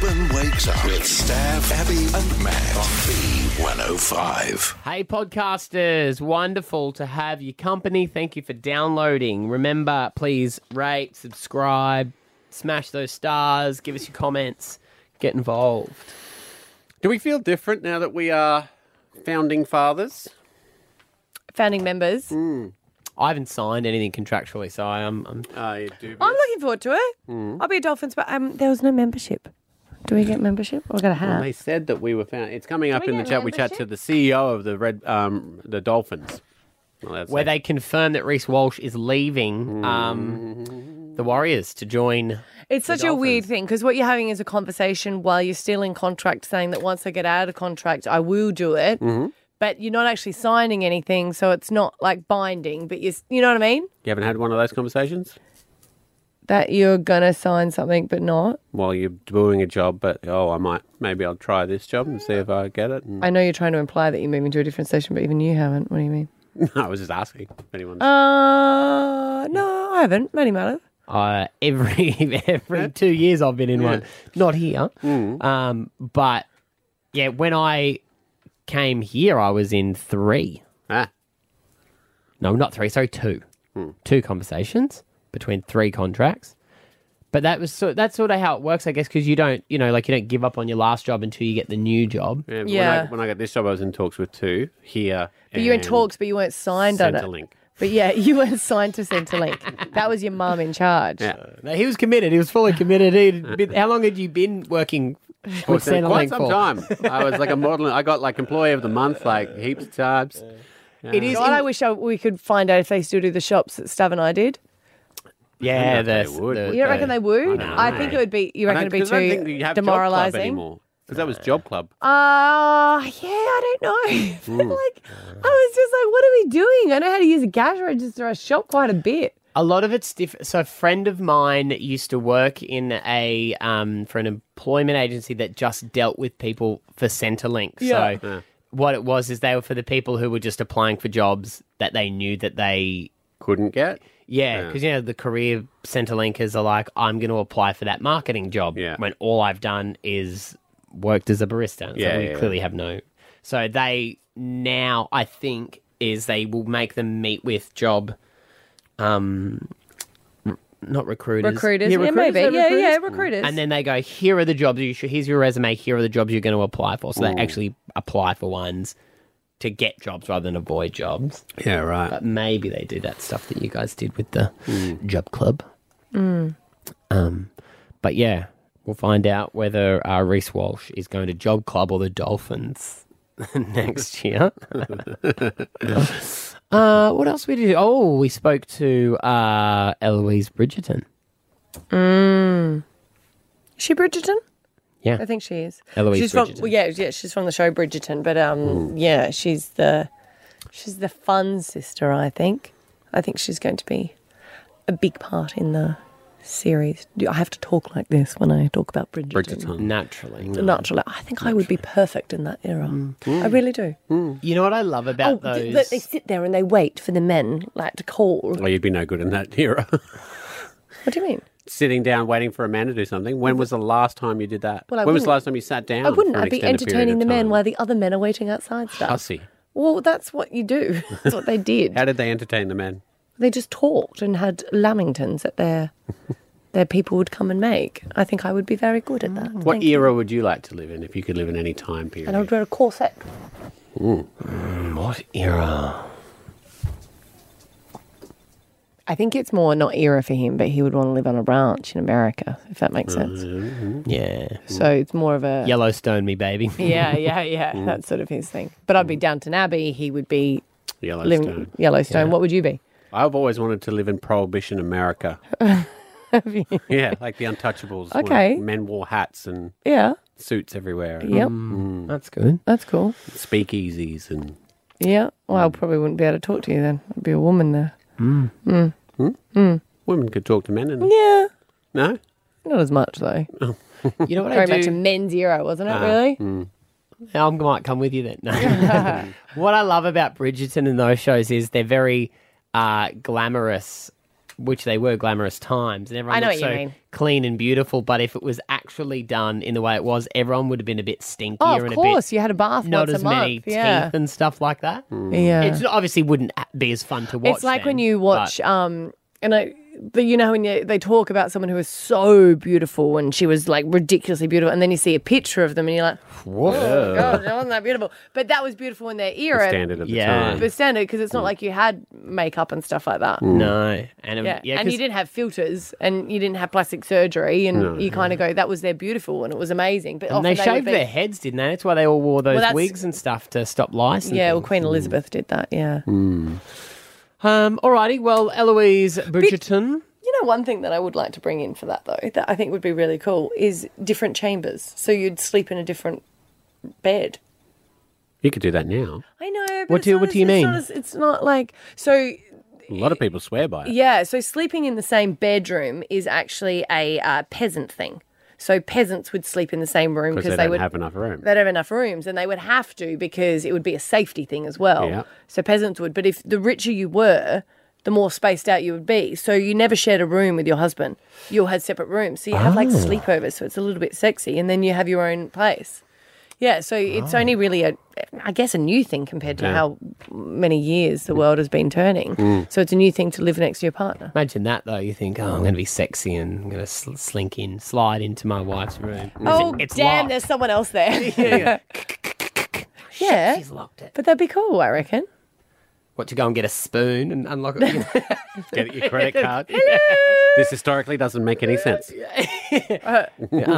Brisbane wakes up with Stav, Abby, and Matt on B105. Hey, podcasters, wonderful to have your company. Thank you for downloading. Remember, please rate, subscribe, smash those stars, give us your comments, get involved. Do we feel different now that we are founding fathers? Founding members. I haven't signed anything contractually, so I am. I'm, I do. I'm looking forward to it. Mm. I'll be a Dolphins, but um, there was no membership. Do we get membership? Or I got a Well, they said that we were found. It's coming up in the get chat. We chat to the CEO of the Red, um, the Dolphins. Well, where it. they confirm that Reece Walsh is leaving um, the Warriors to join. It's such a weird thing because what you're having is a conversation while you're still in contract, saying that once I get out of contract, I will do it. Mm-hmm. But you're not actually signing anything, so it's not like binding. But you, you know what I mean? You haven't had one of those conversations That you're gonna sign something, but not. while you're doing a job, but oh, I might, maybe I'll try this job and see if I get it. And... I know you're trying to imply that you're moving to a different station, but even you haven't. What do you mean? I was just asking if anyone's. Uh, no, I haven't. Many matter. Uh, every every two years I've been in one, not here. Mm. Um, but yeah, when I came here, I was in three. Ah. No, not three. Sorry, two. Hmm. Two conversations between three contracts. But that was so. That's sort of how it works, I guess, because you don't, you know, like you don't give up on your last job until you get the new job. Yeah, When, I, when I got this job, I was in talks with two here. But you were in and talks, but you weren't signed on it. Centrelink. But yeah, you weren't signed to Centrelink. that was your mum in charge. Yeah. No, he was committed. He was fully committed. He'd been, how long had you been working with Well, it's Centrelink quite some for? time. I was like a model. I got like employee of the month, like heaps of times. It is. God, I wish I, we could find out if they still do the shops that Stav and I did. Yeah, I don't know if the, they would. the- You don't reckon they would? don't I, think it would be. You reckon it'd be 'cause I don't think too you have Job Club demoralising? because that was Job Club. Uh, yeah, I don't know. Like, I was just like, what are we doing? I know how to use a cash register. I shop quite a bit. A lot of it's different. So, a friend of mine used to work in a um, for an employment agency that just dealt with people for Centrelink. Yeah. So, what it was is they were for the people who were just applying for jobs that they knew that they Couldn't get. Yeah, Yeah. because you know the career Centrelinkers are like, I'm going to apply for that marketing job. Yeah. When all I've done is worked as a barista. So Yeah, we yeah. clearly have no. So they now, I think, is they will make them meet with job, um, r- not recruiters, Recruiters. Yeah, recruiters, maybe. they're Yeah, yeah, recruiters. recruiters. And then they go, here are the jobs you should. Here's your resume. Here are the jobs you're going to apply for. So they actually apply for ones to get jobs rather than avoid jobs. Yeah, right. But maybe they do that stuff that you guys did with the job club. Mm. Um, but yeah, we'll find out whether uh, Reece Walsh is going to job club or the Dolphins next year. uh, what else we do? Oh, we spoke to uh, Eloise Bridgerton. Mm. Is she Bridgerton? Yeah. I think she is. Eloise she's from well, yeah, yeah, she's from the show Bridgerton, but um yeah, she's the she's the fun sister, I think. I think she's going to be a big part in the series. Do I have to talk like this when I talk about Bridgerton? Bridgerton. Naturally. Naturally. I think I would be perfect in that era. Mm. I mm. really do. Mm. You know what I love about Oh, those? th- they sit there and they wait for the men like to call. Well, you'd be no good in that era. What do you mean? Sitting down, waiting for a man to do something. When was the last time you did that? Well, when was the last time you sat down? I wouldn't. for an I'd be entertaining the men while the other men are waiting outside stuff. Hussy. Well, that's what you do. That's what they did. How did they entertain the men? They just talked and had lamingtons that their their people would come and make. I think I would be very good at that. What Thank you. era would you like to live in if you could live in any time period? And I would wear a corset. Hmm. Mm, what era? I think it's more not era for him, but he would want to live on a ranch in America, if that makes sense. Mm-hmm. Yeah. So it's more of a Yellowstone me, baby. yeah, yeah, yeah. Mm. That's sort of his thing. But I'd be mm. Downton Abbey. He would be Yellowstone. living Yellowstone. What would you be? I've always wanted to live in Prohibition America. yeah, like the Untouchables. where Okay. Men wore hats and Yeah. suits everywhere. and Yep. Mm. That's good. That's cool. Speakeasies and Yeah. Well, I probably wouldn't be able to talk to you then. I'd be a woman there. Women could talk to men. And Yeah. no, Not as much though. You know what Very I do? Very much a men's era, wasn't it? Ah, really? I might come with you then. No. what I love about Bridgerton and those shows is they're very uh, glamorous which they were glamorous times, and everyone I know looked what so you mean. clean and beautiful. But if it was actually done in the way it was, everyone would have been a bit stinkier Oh, and of a course. You had a bath not once as a month. many yeah. teeth and stuff like that. Yeah. It obviously wouldn't be as fun to watch. It's like then, when you but- watch, um, and I, but you know when you, they talk about someone who was so beautiful and she was like ridiculously beautiful, and then you see a picture of them and you're like, Whoa. oh god, wasn't that beautiful. But that was beautiful in their era. Standard at the Yeah. time. But standard because it's not mm. like you had makeup and stuff like that. Mm. no, and um, Yeah, yeah, and 'cause- you didn't have filters, and you didn't have plastic surgery, and No. you kind of go, "That was their beautiful," and it was amazing. But And they often shaved be- their heads, didn't they? That's why they all wore those that's- wigs and stuff to stop lice. and Yeah, well. Queen mm. Elizabeth did that. Yeah. Um. Alrighty. Well, Eloise Bridgerton. You know, one thing that I would like to bring in for that though, that I think would be really cool, is different chambers. So you'd sleep in a different bed. You could do that now. I know. But What do- not what as- do you it's mean? Not as- it's not like so. A lot of people swear by it. Yeah, so sleeping in the same bedroom is actually a uh, peasant thing. So peasants would sleep in the same room Because they, they, would have enough room. they don't have enough rooms, and they would have to because it would be a safety thing as well. Yeah. So peasants would, but if the richer you were, the more spaced out you would be. So you never shared a room with your husband. You all had separate rooms. So you have Ah. like sleepovers, so it's a little bit sexy, and then you have your own place. Yeah, so it's only really a, I guess, a new thing compared to Ah. Yeah. how many years the world has been turning. Mm. So it's a new thing to live next to your partner. Imagine that though. You think, oh, I'm going to be sexy and I'm going to sl- slink in, slide into my wife's room. Oh, it's damn, locked. there's someone else there. yeah. yeah. She's locked it. But that'd be cool, I reckon. What to go and get a spoon and unlock it? Get your credit card. This historically doesn't make any sense. Yeah,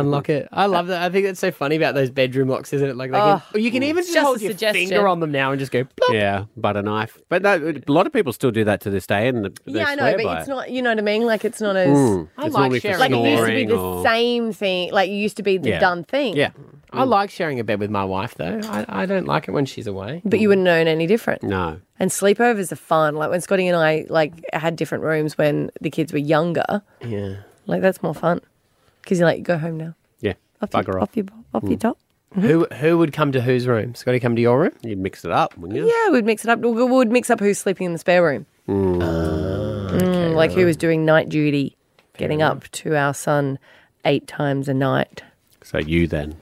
unlock it. I love that. I think that's so funny about those bedroom locks, isn't it? Like they Oh, can, you can even just, just hold a your suggestion. finger on them now and just go. plop. Yeah, butter knife. But no, a lot of people still do that to this day, and they Yeah, I know, swear but it's it. not, you know what I mean? Like, it's not as. Mm. I It's like normally for sharing Like, it used to be snoring the or- same thing. Like, it used to be the Yeah. done thing. Yeah. I like sharing a bed with my wife though. I, I don't like it when she's away. But you wouldn't know any different. No. And sleepovers are fun. Like, when Scotty and I, like, had different rooms when the kids were younger, Yeah. like, that's more fun. Because you're like, go home now. Yeah. Off, Bugger your, off. off, your, off your mm. top. Mm-hmm. Who who would come to whose room? Scotty come to your room? You'd mix it up, wouldn't you? Yeah, we'd mix it up. We would mix up who's sleeping in the spare room. Mm, ah, mm like who was doing night duty, getting up to our son eight times a night. So you then.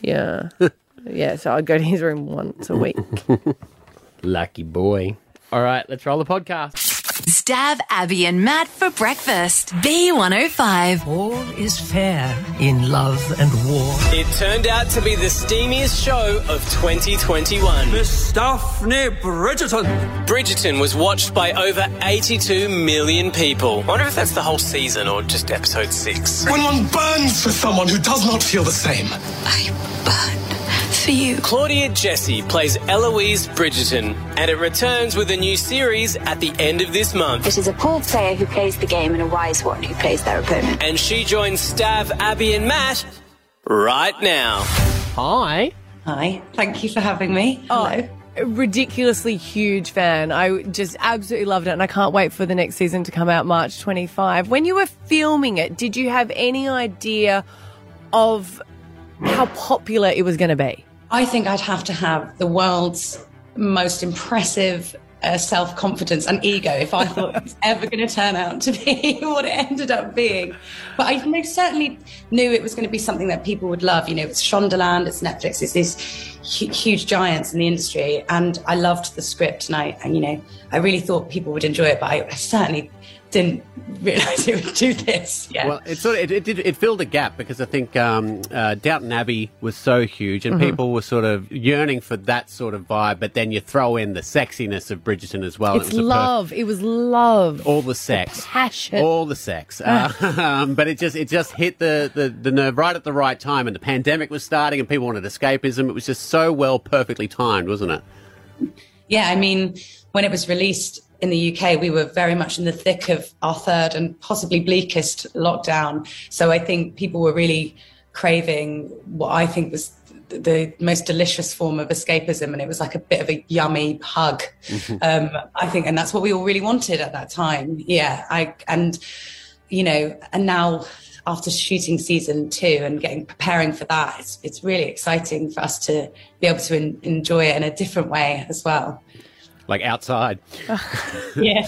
Yeah. yeah, so I'd go to his room once a week. Lucky boy. All right, let's roll the podcast. Stav Abby and Matt for breakfast. B105. All is fair in love and war. It turned out to be the steamiest show of 2021. Miss Daphne Bridgerton. Bridgerton was watched by over 82 million people. I wonder if that's the whole season or just episode 6. When one burns for someone who does not feel the same. I burn for you. Claudia Jesse plays Eloise Bridgerton, and it returns with a new series at the end of this month. It is a poor player who plays the game and a wise one who plays their opponent. And she joins Stav, Abby, and Matt right now. Hi. Hi, thank you for having me. Oh, Hello. a ridiculously huge fan. I just absolutely loved it, and I can't wait for the next season to come out March 25. When you were filming it, did you have any idea of how popular it was going to be? I think I'd have to have the world's most impressive uh, self confidence and ego if I thought it was ever going to turn out to be what it ended up being. But I most certainly knew it was going to be something that people would love. You know, it's Shondaland, it's Netflix, it's these hu- huge giants in the industry, and I loved the script, and I, and, you know, I really thought people would enjoy it, but I, I certainly didn't realize it would do this. Yeah. Well, it sort of it, it did it filled a gap because I think um, uh, Downton Abbey was so huge and Mhm. people were sort of yearning for that sort of vibe. But then you throw in the sexiness of Bridgerton as well. it's it was a perf- love. it was love. all the sex, passion. all the sex. Uh, um, but it just it just hit the, the the nerve right at the right time, and the pandemic was starting, and people wanted escapism. It was just so well, perfectly timed, wasn't it? Yeah, I mean, when it was released in the UK, we were very much in the thick of our third and possibly bleakest lockdown. So I think people were really craving what I think was the most delicious form of escapism. And it was like a bit of a yummy hug. Um, I think, and that's what we all really wanted at that time. Yeah. I, and, you know, and now after shooting season two and getting preparing for that, it's, it's really exciting for us to be able to en- enjoy it in a different way as well. Like outside. Yeah.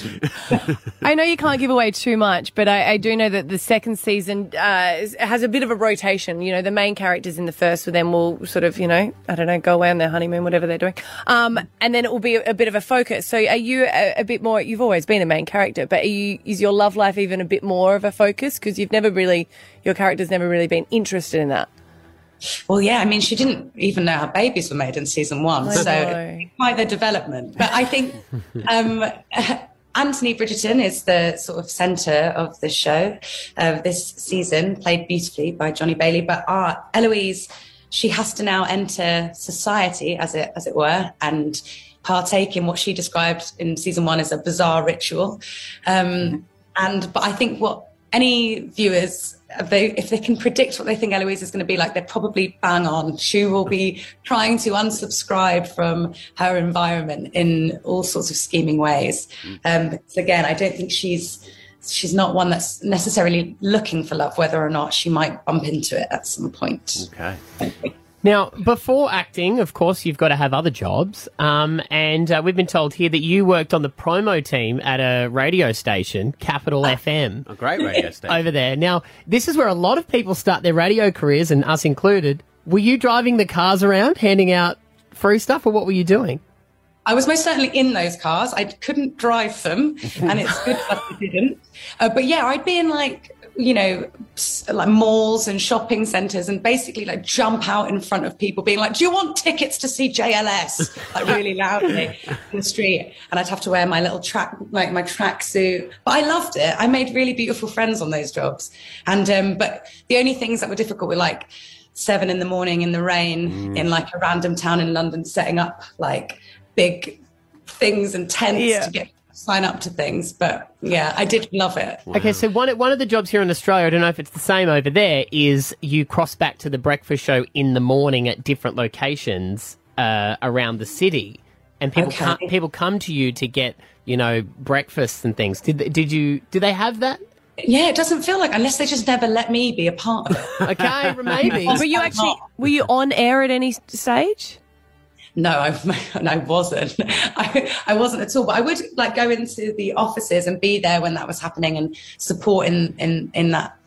I know you can't give away too much, but I, I do know that the second season uh, is- has a bit of a rotation. You know, the main characters in the first, so them will sort of, you know, I don't know, go away on their honeymoon, whatever they're doing, um, and then it will be a, a bit of a focus. So, are you a, a bit more? You've always been a main character, but are you, is your love life even a bit more of a focus? Because you've never really, your character's never really been interested in that. Well, yeah, I mean, she didn't even know how babies were made in season one, I so know. quite the development. But I think um, Anthony Bridgerton is the sort of centre of the show uh, this season, played beautifully by Johnny Bailey. But our Eloise, she has to now enter society, as it as it were, and partake in what she described in season one as a bizarre ritual. Um, and but I think what any viewers if they if they can predict what they think Eloise is going to be like, they're probably bang on. She will be trying to unsubscribe from her environment in all sorts of scheming ways. Um, because again, I don't think she's she's not one that's necessarily looking for love, whether or not she might bump into it at some point. Okay. Now, before acting, of course, you've got to have other jobs. Um, and uh, we've been told here that you worked on the promo team at a radio station, Capital FM. A great radio station. Over there. Now, this is where a lot of people start their radio careers, and us included. Were you driving the cars around, handing out free stuff, or what were you doing? I was most certainly in those cars. I couldn't drive them, and it's good that I didn't. Uh, but yeah, I'd be in like you know like malls and shopping centers, and basically like jump out in front of people, being like, "Do you want tickets to see JLS?" like really loudly in the street, and I'd have to wear my little track like my track suit. But I loved it. I made really beautiful friends on those jobs, and um, but the only things that were difficult were like seven in the morning in the rain in like a random town in London, setting up like big things and tents Yeah. to get sign up to things. But yeah, I did love it. Okay, so one one of the jobs here in Australia, I don't know if it's the same over there, is you cross back to the breakfast show in the morning at different locations uh, around the city, and people Okay. come, people come to you to get you know breakfasts and things. Did did you did they have that? Yeah, it doesn't feel like unless they just never let me be a part of it. Okay, maybe. Were you actually, were you on air at any stage? No, I, I wasn't. I, I wasn't at all. But I would like go into the offices and be there when that was happening and support in in in that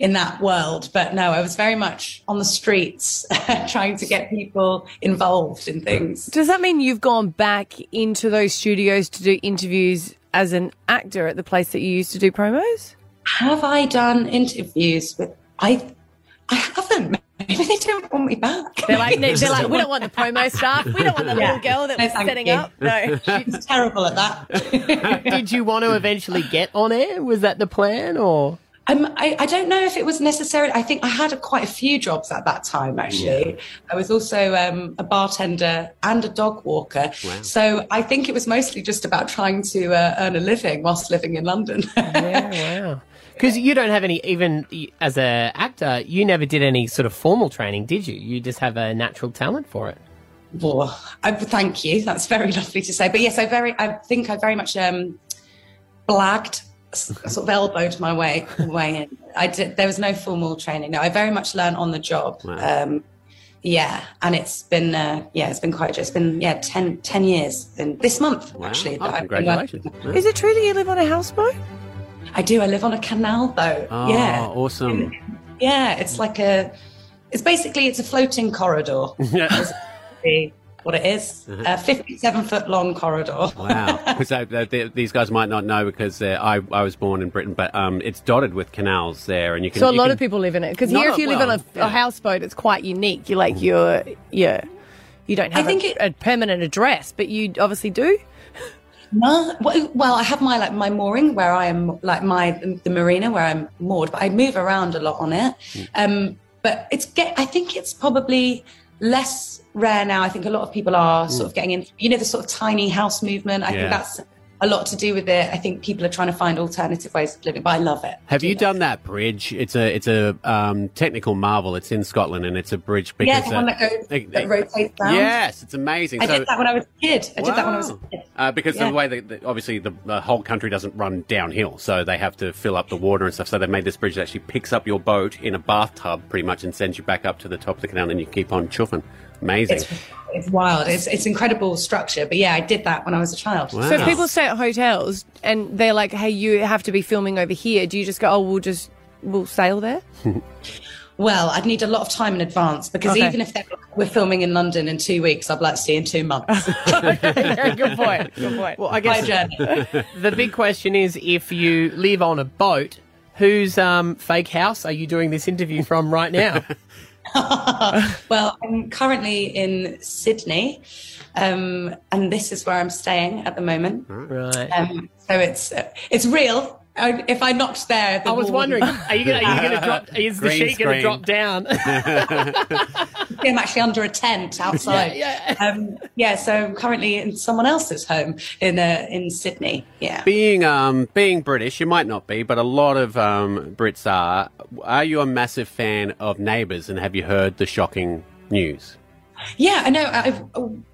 in that world. But no, I was very much on the streets trying to get people involved in things. Does that mean you've gone back into those studios to do interviews as an actor at the place that you used to do promos? Have I done interviews with? I I haven't. Maybe they don't want me back. They're like, they're like, we don't want the promo staff. We don't want the Yeah. little girl that No, was setting you. up. No. She's terrible at that. Did you want to eventually get on air? Was that the plan, or? Um, I, I don't know if it was necessary. I think I had a, quite a few jobs at that time, actually. I was also um, a bartender and a dog walker. Wow. So I think it was mostly just about trying to uh, earn a living whilst living in London. Yeah, wow. Because you don't have any, even as a actor, you never did any sort of formal training, did you? You just have a natural talent for it. Well, I, thank you. That's very lovely to say. But yes, I very, I think I very much um, blagged, sort of elbowed my way way in. I did. There was no formal training. No, I very much learned on the job. Um, yeah, and it's been uh, yeah, it's been quite. It's been yeah, 10, 10 years in this month actually. Oh, that I've congratulations. Is it true that you live on a houseboat? I do. I live on a canal boat. Oh, yeah, awesome. yeah. It's like a. It's basically it's a floating corridor. That's basically what it is. A fifty-seven foot long corridor. Wow, because th- these guys might not know because uh, I I was born in Britain, but um, it's dotted with canals there, and you can. So a you lot can- of people live in it. Because here, if you live well, on a, yeah. a houseboat, it's quite unique. You're like, you're, yeah, you don't have I think a, a permanent address, but you obviously do. No, well, I have my like my mooring where I am like my the marina where I'm moored, but I move around a lot on it. Um, but it's get I think it's probably less rare now. I think a lot of people are sort of getting in. You know, the sort of tiny house movement. I Yeah. think that's a lot to do with it. I think people are trying to find alternative ways of living, but I love it. Have you done that bridge? It's a it's a um, technical marvel. It's in Scotland, and it's a bridge because yeah, uh, that goes they- that rotates around. Yes, it's amazing. I So- did that when I was a kid. I did that when I was a kid. Uh, because Yeah. the way that that obviously the, the whole country doesn't run downhill, so they have to fill up the water and stuff. So they made this bridge that actually picks up your boat in a bathtub, pretty much, and sends you back up to the top of the canal, and you keep on chuffing. Amazing. It's, it's wild. It's it's incredible structure. But yeah, I did that when I was a child. Wow. So if people stay at hotels and they're like, "Hey, you have to be filming over here," do you just go, "Oh, we'll just we'll sail there"? Well, I'd need a lot of time in advance because Okay. even if they're, we're filming in London in two weeks, I'd like to see in two months. good point. Good point. Well, I My guess journey. the big question is if you live on a boat, whose um, fake house are you doing this interview from right now? Well, I'm currently in Sydney, um, and this is where I'm staying at the moment. right. Um, so it's uh, it's real. I, if I knocked there, the I was wall- wondering, are you gonna, are you gonna drop? Is the sheet gonna drop down? I'm actually under a tent outside. Yeah, Um, yeah. So I'm currently in someone else's home in uh, in Sydney. Yeah. Being um, being British, you might not be, but a lot of um, Brits are. Are you a massive fan of Neighbours, and have you heard the shocking news? Yeah, I know. I,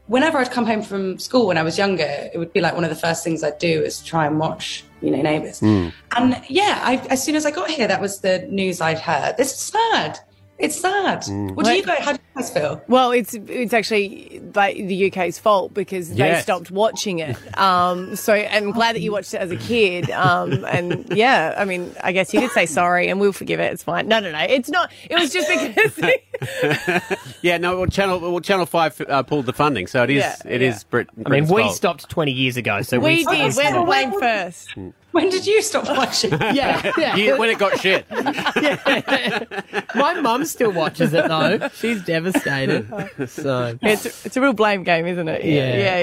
whenever I'd come home from school when I was younger, it would be like one of the first things I'd do is try and watch, you know, Neighbours. Hmm. And yeah, I, as soon as I got here, that was the news I'd heard. This is sad. It's sad. What do you guys? How do you guys feel? Well, it's it's actually like the UK's fault because they stopped watching it. Um, so I'm glad that you watched it as a kid. Um, and yeah, I mean, I guess you did say sorry and we'll forgive it. It's fine. No, no, no. It's not. It was just because. Yeah, no. Well, Channel well, Channel Five uh, pulled the funding, so it is Yeah, it yeah. is Brit. I mean, Britain's we fault. stopped 20 years ago, so we, we did. We're to blame first. When did you stop watching? Yeah, yeah. You- when it got shit. My mum still watches it though. She's devastated. So It's it's a real blame game, isn't it? Yeah. yeah,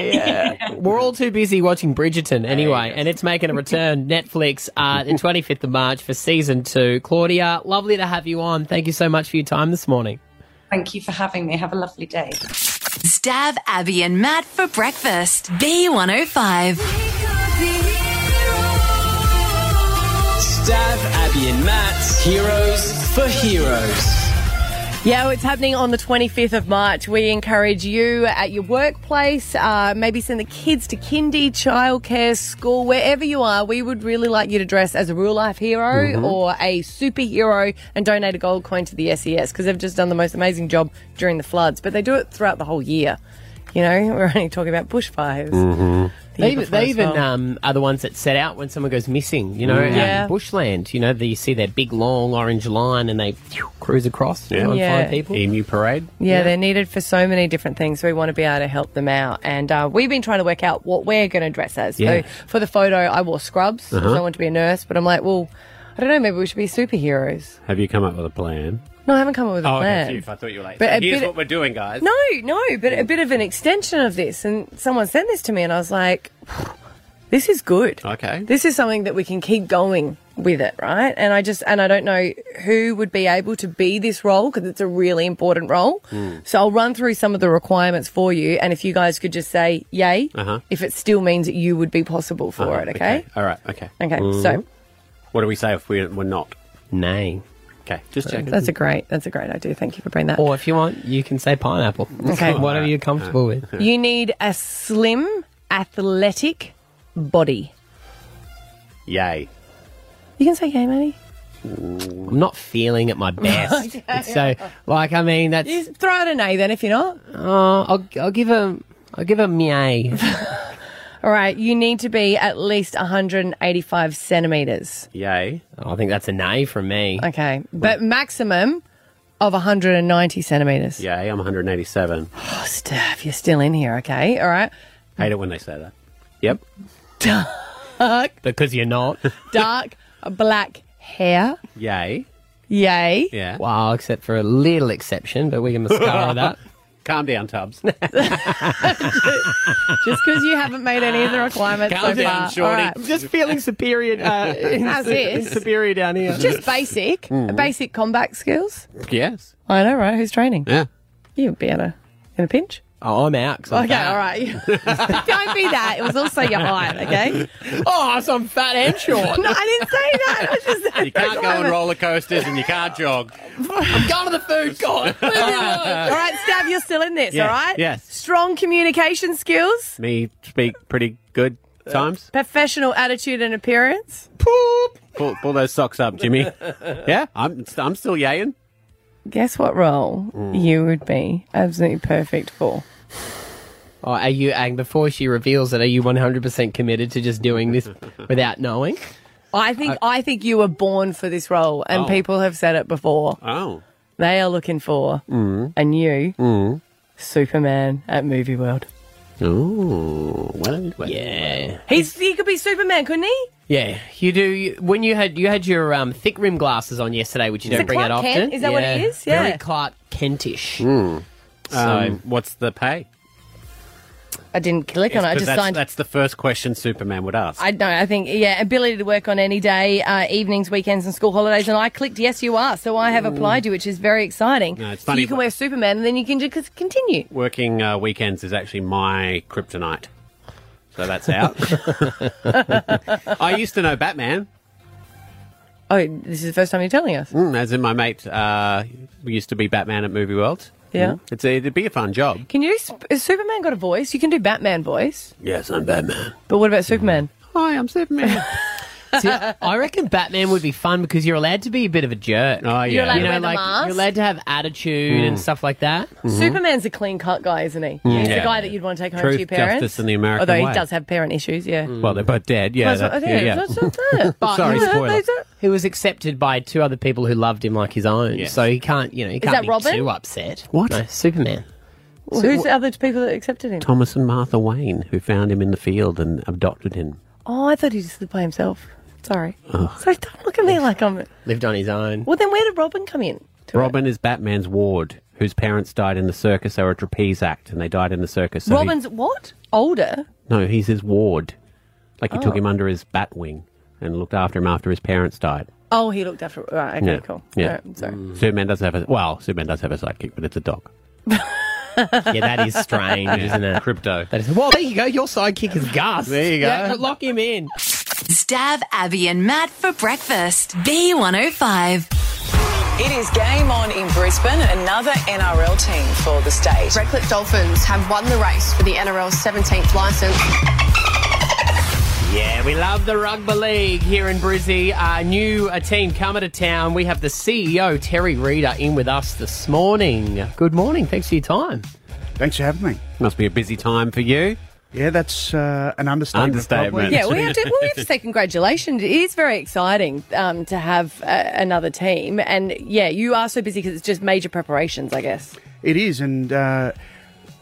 yeah. we're all too busy watching Bridgerton anyway, and it's making a return. Netflix uh, the 25th of March for season two. Claudia, lovely to have you on. Thank you so much for your time this morning. Thank you for having me. Have a lovely day. Stav Abby and Matt for breakfast. B105. Stav, Abby, and Matt's Heroes for Heroes. Yeah, well, it's happening on the 25th of March. We encourage you at your workplace, uh, maybe send the kids to kindy, childcare, school, wherever you are. We would really like you to dress as a real life hero or a superhero and donate a gold coin to the SES because they've just done the most amazing job during the floods. But they do it throughout the whole year. You know, we're only talking about bushfires. The They even, they even well. um, are the ones that set out when someone goes missing, you know, out in Yeah. bushland. You know, you see their big, long orange line and they phew, cruise across you know, and Yeah. find people. Emu parade. Yeah, they're needed for so many different things. So we want to be able to help them out. And uh, we've been trying to work out what we're going to dress as. Yeah. So for the photo, I wore scrubs because I want to be a nurse. But I'm like, well, I don't know. Maybe we should be superheroes. Have you come up with a plan? No, I haven't come up with a Oh, plan. okay. I thought you were like, But "So a here's bit- what we're doing, guys. No, no, but a bit of an extension of this. And someone sent this to me, and I was like, this is good. Okay. This is something that we can keep going with it, right? And I just, and I don't know who would be able to be this role because it's a really important role. Hmm. So I'll run through some of the requirements for you. And if you guys could just say yay, Uh-huh. if it still means that you would be possible for Uh-huh, it, okay? All right. Okay. Okay, Mhm. so What do we say if we're, we're not? Nay. Okay. Just checking. that's a great, that's a great idea. Thank you for bringing that. Or if you want, you can say pineapple. Okay. Whatever you're comfortable with. You need a slim, athletic body. Yay. You can say yay, Manny. I'm not feeling at my best. So, like, I mean, that's. You throw it an A then if you're not. Oh, I'll, I'll give a. I'll give a meow. All right, you need to be at least 185 centimeters. Yay. Oh, I think that's a nay from me. Okay, but maximum of 190 centimeters. Yay. I'm 187. Oh, Steph, you're still in here. Okay, all right. Hate it when they say that. Yep. Dark, Because you're not. dark black hair. Yay. Yay. Yeah. Wow, except for a little exception, but we can mascara that. Calm down, Tubbs. Just because you haven't made any of the requirements Calm so down, far. shorty. All right. I'm just feeling superior. Uh, As is. Superior down here. Just basic, basic combat skills. yes. I know, right? Who's training? Yeah. You'd be able to, in a pinch. Oh, I'm out. I'm Okay, fat. all right. Don't be that. It was also your height, okay? Oh, so I'm fat and short. No, I didn't say that. I just said You can't go on roller coasters and you can't jog. I'm going to the food court. Leave me alone. All right, Stav, you're still in this, Yeah, all right? yes. Strong communication skills, Me speak pretty good uh, times. professional attitude and appearance. Pull, pull those socks up, Jimmy. Yeah, I'm I'm still yaying. guess what role mm. you would be absolutely perfect for? Oh, are you? And before she reveals it, are you one hundred percent committed to just doing this without knowing? I think uh, I, think you were born for this role, and Oh. people have said it before. Oh. They are looking for mm. a new mm. Superman at Movie World. Oh, well, well. Yeah, He's he could be Superman, couldn't he? yeah. You do. You, when you had you had your um, thick rim glasses on yesterday, which you Is don't it bring Clark out Kent? often. Is that what it is? Very Yeah. Clark Kentish. Mm. Um, So- what's the pay? I didn't click on it. I 'Cause just that's, signed. that's the first question Superman would ask. I know. I think yeah, ability to work on any day, uh, evenings, weekends, and school holidays. And I clicked yes, you are. So I have applied you, which is very exciting. No, it's So you can wear Superman, and then you can just continue. Working uh, weekends is actually my kryptonite. So that's out. I used to know Batman, Oh, this is the first time you're telling us. mm, as in my mate uh, used to be Batman at Movie World. Yeah. Hmm? It's a, it'd be a fun job. Can you? do- Has Superman got a voice? You can do Batman voice, Yes, I'm Batman. but what about Superman? Hi, I'm Superman. See, I reckon Batman would be fun because you're allowed to be a bit of a jerk. Oh, yeah. You're allowed you to know, wear the mask? you're allowed to have attitude and mm. stuff like that. Mm-hmm. Superman's a clean cut guy, isn't he? Mm. He's the Mm-hmm. Yeah. guy that you'd want to take home Truth, to your parents. justice, and the American Although way. he does have parent issues, yeah. Mm. well, they're both dead. Yeah, That's what- yeah, yeah, yeah. that's- that's it. But Sorry, he was- spoiler. That's it. He was accepted by two other people who loved him like his own, Yes. so he can't, you know, he can't that be Robin? too upset. What? No, Superman. Well, who's the other people that accepted him? Thomas and Martha Wayne, who found him in the field and adopted him. Oh, I thought he just lived by himself. Sorry. So don't look at me like I'm. Lived on his own. Well, then where did Robin come in? to it? Robin is Batman's ward, whose parents died in the circus. They were a trapeze act, and they died in the circus. So he- Robin's what? Older? no, he's his ward. Like he took Oh. him under his bat wing and looked after him after his parents died. Oh, he looked after. Right, okay, yeah. cool. Yeah. All right, sorry. Mm. Superman does have a well. Superman does have a sidekick, but it's a dog. Yeah, that is strange, isn't it? Krypto. That is, well, there you go. Your sidekick is Gus. There you go. Yeah, lock him in. Stav Abby and Matt for breakfast. B105. It is game on in Brisbane, another NRL team for the state. Redcliffe Dolphins have won the race for the NRL's 17th licence. Yeah, we love the rugby league here in Brizzy. Uh, new a team coming to town. We have the CEO Terry Reader in with us this morning. Good morning. Thanks for your time. Thanks for having me. Must be a busy time for you. Yeah, that's uh, an understatement. Understatement. Yeah, we have to. Well, we have to say congratulations. It is very exciting um, to have uh, another team, and yeah, you are so busy because it's just major preparations, I guess. It is, and uh,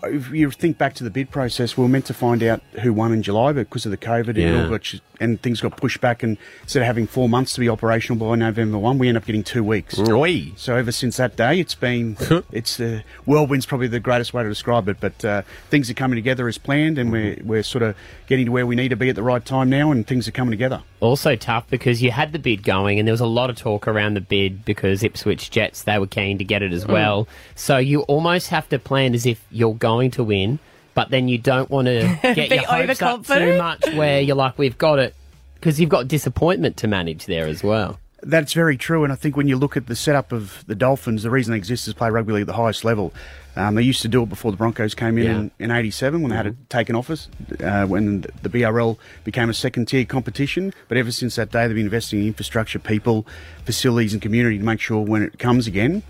if you think back to the bid process, we were meant to find out who won in July, but because of the COVID and, Yeah. all got, and things got pushed back, and instead of having four months to be operational by November one, we end up getting two weeks. Oi. So ever since that day, it's been it's uh, whirlwind's probably the greatest way to describe it. But uh, things are coming together as planned, and we're we're sort of getting to where we need to be at the right time now, and things are coming together. Also tough because you had the bid going, and there was a lot of talk around the bid because Ipswich Jets they were keen to get it as well. So you almost have to plan as if you're going to win, but then you don't want to get Be your hopes up too much where you're like, we've got it, because you've got disappointment to manage there as well. That's very true, and I think when you look at the setup of the Dolphins, the reason they exist is play rugby league at the highest level. Um, they used to do it before the Broncos came in Yeah. in, in '87 when they had it taken office, uh, when the BRL became a second-tier competition. But ever since that day, they've been investing in infrastructure, people, facilities, and community to make sure when it comes again,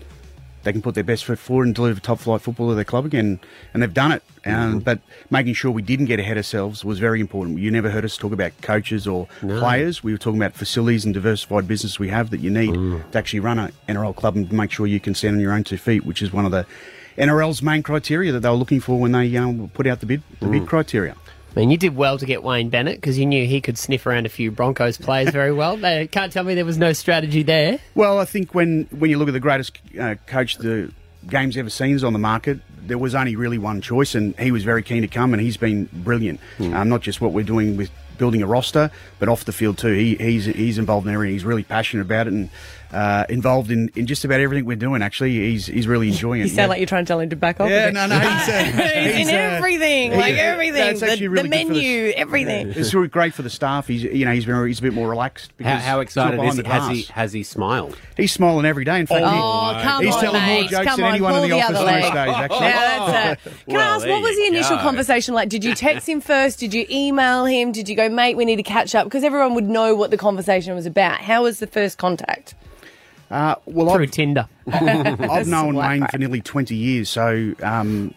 they can put their best foot forward and deliver top flight football to their club again, and they've done it. Um, But making sure we didn't get ahead of ourselves was very important. You never heard us talk about coaches or players. We were talking about facilities and diversified business we have that you need to actually run an NRL club and make sure you can stand on your own two feet, which is one of the NRL's main criteria that they were looking for when they um, put out the bid the bid criteria. I mean, you did well to get Wayne Bennett because you knew he could sniff around a few Broncos players very well. They can't tell me there was no strategy there. Well, I think when, when you look at the greatest uh, coach the game's ever seen is on the market, there was only really one choice, and he was very keen to come, and he's been brilliant. Um, not just what we're doing with building a roster, but off the field too. He, he's he's involved in everything. He's really passionate about it, and uh, involved in, in just about everything we're doing. Actually, he's he's really enjoying it. You sound like you're trying to tell him to back off. Yeah, no, no, he's, uh, He's he's, in uh, everything, he- like everything. that's The, actually the really good for the- menu, everything. It's really great for the staff. He's you know he's been he's a bit more relaxed. How, because how he's excited is he? Has he? Has he smiled? He's smiling every day. In fact, Oh, he- come he's on, telling more mate. jokes Come than on, anyone in the the office most days. Actually, Yeah, that's it. Can I ask, what was the initial conversation like? Did you text him first? Did you email him? Did you go, mate, we need to catch up? Because everyone would know what the conversation was about. How was the first contact? Uh, well, Through I've, Tinder. I've known Wayne for nearly 20 years, so um,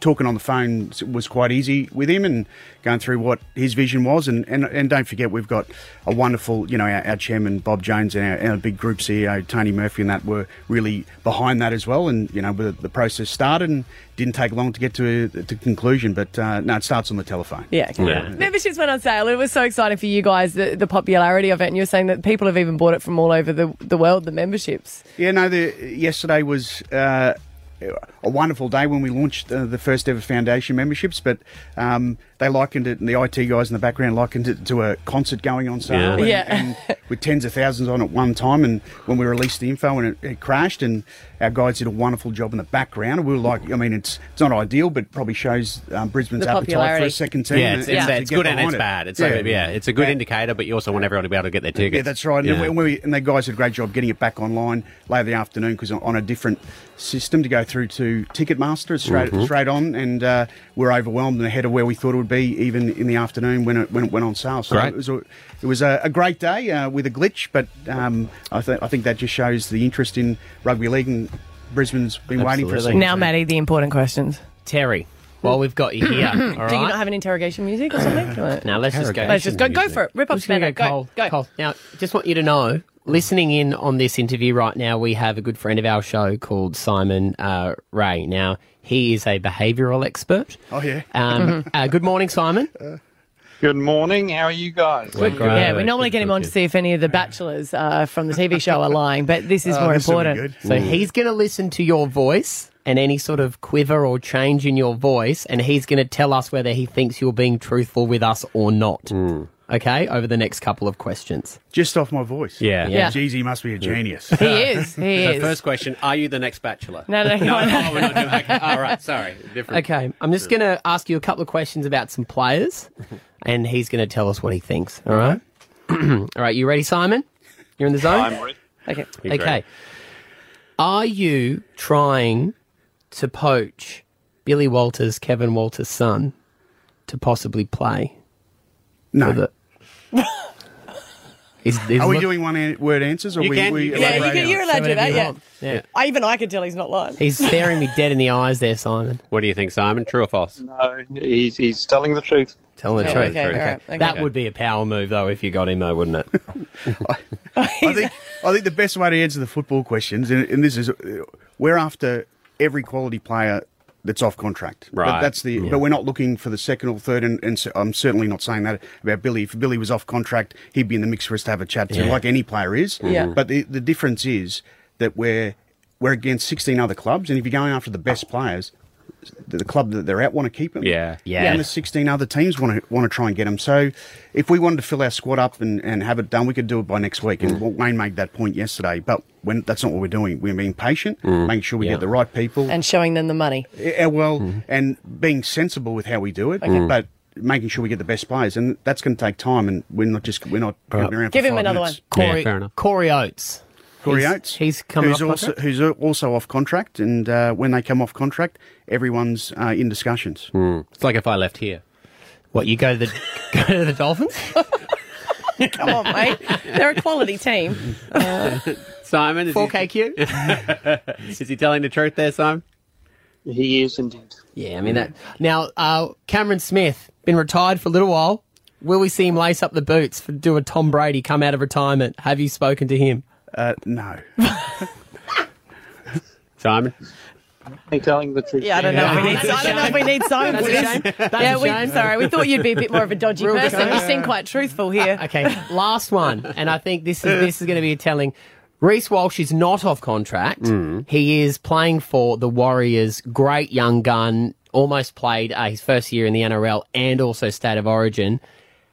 talking on the phone was quite easy with him and going through what his vision was. And, and, and don't forget, we've got a wonderful, you know, our, our chairman, Bob Jones, and our, and our big group CEO, Tony Murphy, and that were really behind that as well. And, you know, the, the process started and didn't take long to get to, to conclusion. But uh, no, it starts on the telephone. Yeah, okay. Memberships went on sale. It was so exciting for you guys, the, the popularity of it. And you're saying that people have even bought it from all over the, the world, the memberships. Yeah, no, the, yesterday was uh, a wonderful day when we launched uh, the first ever foundation memberships, but um, they likened it, and the IT guys in the background likened it to a concert going on sale. Yeah. And, Yeah. and with tens of thousands on at one time, and when we released the info and it, it crashed, and our guys did a wonderful job in the background. We were like, I mean, it's it's not ideal, but probably shows um, Brisbane's The appetite for a second team. Yeah, it's, and it's, to it's good and it's it. bad. It's yeah. yeah, it's a good indicator, but you also want everyone to be able to get their tickets. Yeah, that's right. Yeah. And, we, we, and the guys did a great job getting it back online later in the afternoon because on a different system to go through to Ticketmaster straight Mhm. straight on, and uh, we're overwhelmed and ahead of where we thought it would be even in the afternoon when it when it went on sale. So Great. it was a, it was a, a great day uh, with a glitch, but um, I, th- I think that just shows the interest in rugby league and Brisbane's been waiting for a Now, team. Matty, the important questions. Terry, Well, we've got you here, all Do right? you not have an interrogation music or something? Come. Now let's just go. Let's just go. Go for it. Rip I'm up just Spanner. go, Go. Cole. Go. Cole. Now, just want you to know, listening in on this interview right now, we have a good friend of our show called Simon uh, Ray. Now, he is a behavioural expert. Oh yeah. Um, uh, good morning, Simon. Good morning. How are you guys? Yeah, we normally get him on to see if any of the bachelors uh, from the TV show are lying, but this is Oh, more important. So he's going to listen to your voice and any sort of quiver or change in your voice, and he's going to tell us whether he thinks you're being truthful with us or not. Okay, over the next couple of questions. Just off my voice. Yeah. Yeah. Geez, he must be a genius. He is. He so is. first question: Are you the next bachelor? No, no, no. no. oh, we're not doing. Okay. All right, sorry. Different. Okay, I'm just going to ask you a couple of questions about some players, and he's going to tell us what he thinks. All right. all right. You ready, Simon? You're in the zone. I'm ready. Okay. He's okay. ready. Are you trying to poach Billy Walters, Kevin Walters' son, to possibly play? No. For the... He's- he's Are we look- doing one an- word answers? Or You we, can- we Yeah, you can, you're allowed to do that, yeah. Yeah. I, even I can tell he's not lying. He's staring me dead in the eyes there, Simon. What do you think, Simon? True or false? No, he's, he's telling the truth. Telling the Yeah, truth. okay, all right, okay. That would be a power move, though, if you got him, though, wouldn't it? I think I think the best way to answer the football questions, and, and this is, uh, we're after every quality player that's off contract. But that's the. Yeah. But we're not looking for the second or third, and, and so I'm certainly not saying that about Billy. If Billy was off contract, he'd be in the mix for us to have a chat to, Yeah. like any player is. Yeah. Mm-hmm. But the the difference is that we're we're against 16 other clubs, and if you're going after the best players. The the club that they're at want to keep them. Yeah. Yeah. And the 16 other teams want to want to try and get them. So, if we wanted to fill our squad up and, and have it done, we could do it by next week. And mm. Wayne made that point yesterday. But when that's not what we're doing. We're being patient, mm. making sure we Yeah. get the right people. And showing them the money. Yeah, well, mm-hmm. and being sensible with how we do it, mm-hmm. but making sure we get the best players, and that's going to take time. And we're not just we're not getting around. Give for him five another minutes. Corey, fair enough. Corey Oates. Corey He's- Oates, He's coming who's off also contract? who's also off contract, and uh, when they come off contract, everyone's uh, in discussions. It's like if I left here. What, you go to the, go to the Dolphins? Come on, mate. They're a quality team. Uh, Simon, is 4KQ? is he telling the truth there, Simon? He is indeed. Yeah, I mean that. Now, uh, Cameron Smith been retired for a little while. Will we see him lace up the boots for do a Tom Brady come out of retirement? Have you spoken to him? Uh, no, Simon? He's telling the truth. yeah, I don't know. If we need, I don't know if we need Simon for That's a this. shame. That's Yeah, a we, sorry. We thought you'd be a bit more of a dodgy Real person. good. You seem quite truthful here. Okay, last one, and I think this is this is going to be a telling. Reece Walsh is not off contract. He is playing for the Warriors. Great young gun. Almost played uh, his first year in the NRL and also State of Origin.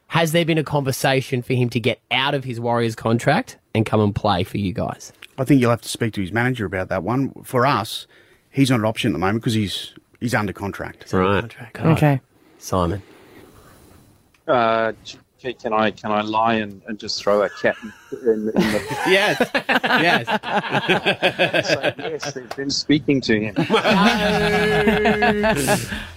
Has there been a conversation for him to get out of his Warriors contract and come and play for you guys? I think you'll have to speak to his manager about that one. For us, he's not an option at the moment because he's he's under contract. Right. Oh, Okay. Simon. Uh, Can, can I can I lie and, and just throw a cat in, in, in the yes, yes. so, yes, they've been speaking to him.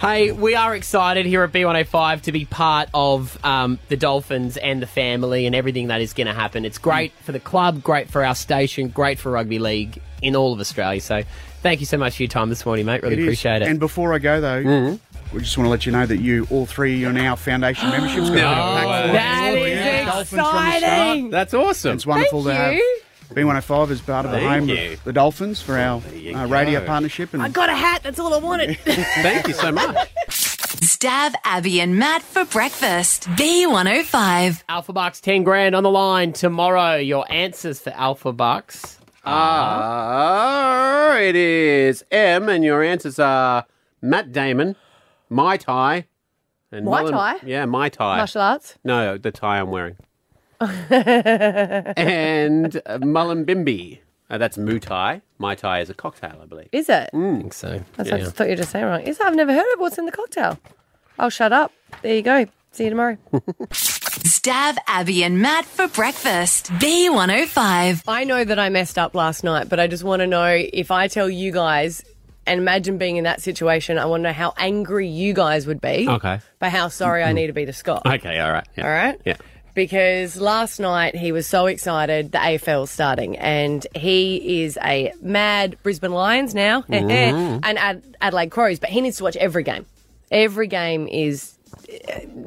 hey, we are excited here at B105 to be part of um, the Dolphins and the family and everything that is going to happen. It's great for the club, great for our station, great for rugby league in all of Australia. So thank you so much for your time this morning, mate. Really It is. appreciate it. And before I go though, we just want to let you know that you all three you're now foundation memberships. Got a bit of back for That you. is Yeah, Dolphins from the start. exciting. That's awesome. It's wonderful Thank to have you. B105 as part of the Thank home you. of the Dolphins for our uh, radio go. partnership. And I got a hat. That's all I wanted. Thank you so much. Stav Abby and Matt for breakfast. B105. Alpha Bucks 10 grand on the line tomorrow. Your answers for Alpha Bucks. Ah, it is M, and your answers are Matt Damon, Mai Tai, and Mai Mullen- Tai? Yeah, Mai Tai. Martial arts. No, the tie I'm wearing. and uh, Mullumbimby. Uh, that's Muay Thai. Mai Tai is a cocktail, I believe. Is it? I think so. That's Yeah. I thought you were just saying wrong. Is it? I've never heard of what's in the cocktail. I'll shut up. There you go. See you tomorrow. Stav Abby and Matt for breakfast. B105. I know that I messed up last night, but I just want to know if I tell you guys and imagine being in that situation, I want to know how angry you guys would be. Okay. But how sorry I need to be to Scott. Okay, all right. Yeah. All right? Yeah. Because last night he was so excited, the AFL's starting, and he is a mad Brisbane Lions now Mhm. and Ad- Adelaide Crows, but he needs to watch every game. Every game is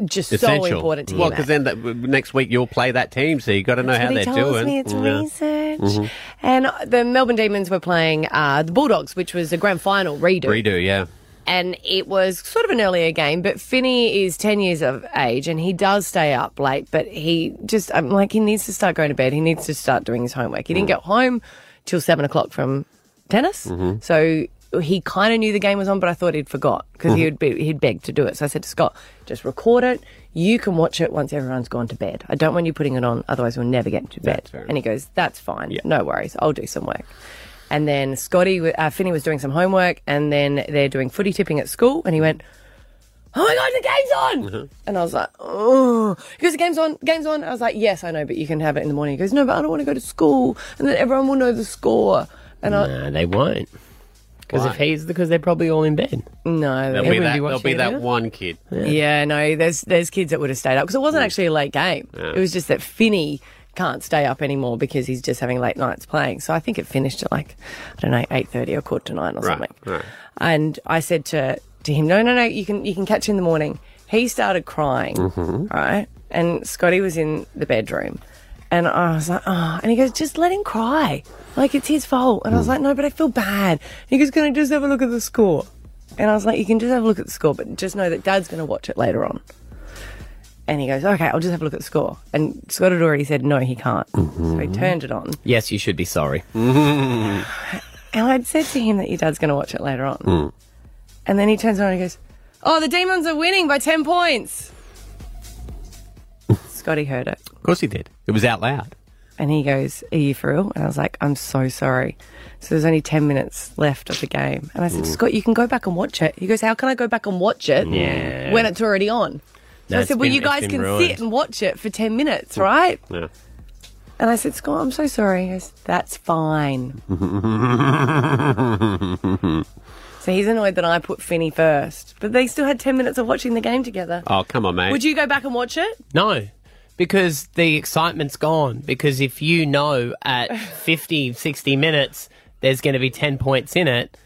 just so important to well, him. because then that, next week you'll play that team, so you've got to know how they're doing. me. It's Yeah. research. Mhm. And the Melbourne Demons were playing uh, the Bulldogs, which was a grand final redo. Redo, yeah. And it was sort of an earlier game, but Finney is 10 years of age and he does stay up late, but he just, I'm like, he needs to start going to bed. He needs to start doing his homework. He didn't get home till seven o'clock from tennis. Mhm. So he kind of knew the game was on, but I thought he'd forgot because he would be, he'd begged to do it. So I said to Scott, just record it. You can watch it once everyone's gone to bed. I don't want you putting it on, otherwise we'll never get to bed. And he goes, that's fine. No worries. I'll do some work. And then Scotty, uh, Finney was doing some homework, and then they're doing footy tipping at school, and he went, "Oh my god, the game's on!" And I was like, "Oh," he goes, "The game's on, game's on." I was like, "Yes, I know, but you can have it in the morning." He goes, "No, but I don't want to go to school, and then everyone will know the score." And I, Nah, they won't. Because if he's because they're probably all in bed. no, There'll they be wouldn't that, there'll watching be it that either. one kid. Yeah. no, there's there's kids that would have stayed up because it wasn't actually a late game. Yeah. It was just that Finney can't stay up anymore because he's just having late nights playing. So I think it finished at like I don't know eight thirty or quarter to nine or Right, something. right. And I said to to him, no, no, no, you can you can catch in the morning. He started crying, Mm-hmm. right? And Scotty was in the bedroom, and I was like, oh, and he goes, just let him cry, like it's his fault. And I was like, no, but I feel bad. He goes, can I just have a look at the score? And I was like, you can just have a look at the score, but just know that Dad's going to watch it later on. And he goes, okay, I'll just have a look at the score. And Scott had already said, no, he can't. So he turned it on. Yes, you should be sorry. And I'd said to him that your dad's going to watch it later on. Mm. And then he turns around and he goes, oh, the Demons are winning by 10 points. Scotty heard it. Of course he did. It was out loud. And he goes, Are you for real? And I was like, I'm so sorry. So there's only 10 minutes left of the game. And I said. Scott, you can go back and watch it. He goes, How can I go back and watch it Yeah. when it's already on? So No, I said, Well, been- you guys can ruined. sit and watch it for 10 minutes, right? Yeah. And I said, Scott, I'm so sorry. He goes, That's fine. So he's annoyed that I put Finney first. But they still had 10 minutes of watching the game together. oh, come on, mate. Would you go back and watch it? No, because the excitement's gone. Because if you know at 50, 60 minutes there's going to be 10 points in it,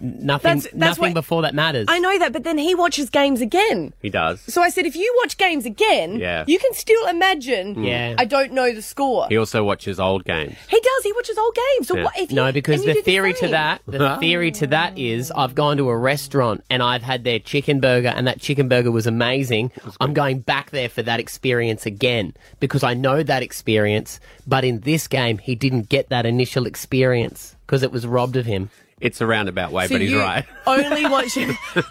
nothing, That's- that's nothing what- before that matters. I know that, but then he watches games again. He does. So I said, if you watch games again, Yeah. you can still imagine. Mm. Yeah. I don't know the score. He also watches old games. He does. He watches old games. So Yeah. what if? No, he- because and you the theory to that, the theory to that is, I've gone to a restaurant and I've had their chicken burger, and that chicken burger was amazing. I'm going back there for that experience again because I know that experience. But in this game, he didn't get that initial experience because it was robbed of him. It's a roundabout way, So but he's you right. only watch.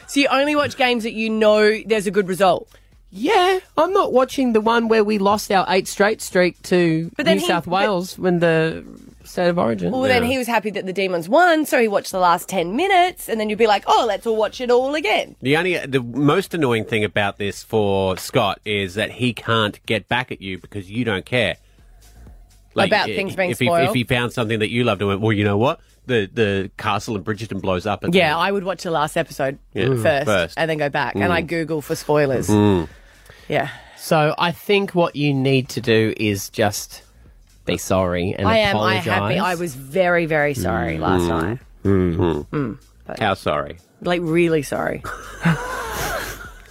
so you only watch games that you know there's a good result. Yeah, I'm not watching the one where we lost our eight straight streak to But then New he- South but- Wales when the State of Origin. Well, then he was happy that the demons won, so he watched the last 10 minutes, and then you'd be like, oh, let's all watch it all again. The only, the most annoying thing about this for Scott is that he can't get back at you because you don't care. About things being if he, spoiled? if he found something that you loved and went, well, you know what? The the castle in Bridgerton blows up. At the Yeah, end." I would watch the last episode Yeah. Mm. first, First. and then go back, and Mm. I Google for spoilers. Mm. Yeah. So I think what you need to do is just be sorry and I am. I apologize. happy. I was very, very sorry last Mm. night. Mm. but- How sorry? Like, really sorry.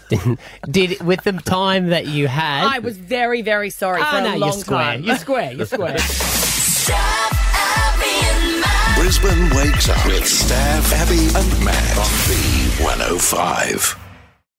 Did with the time that you had? I was very, very sorry Ah, for a no, long you're square. time. You're square. You're square. Brisbane wakes up with Stav, Abby, and Matt on B105.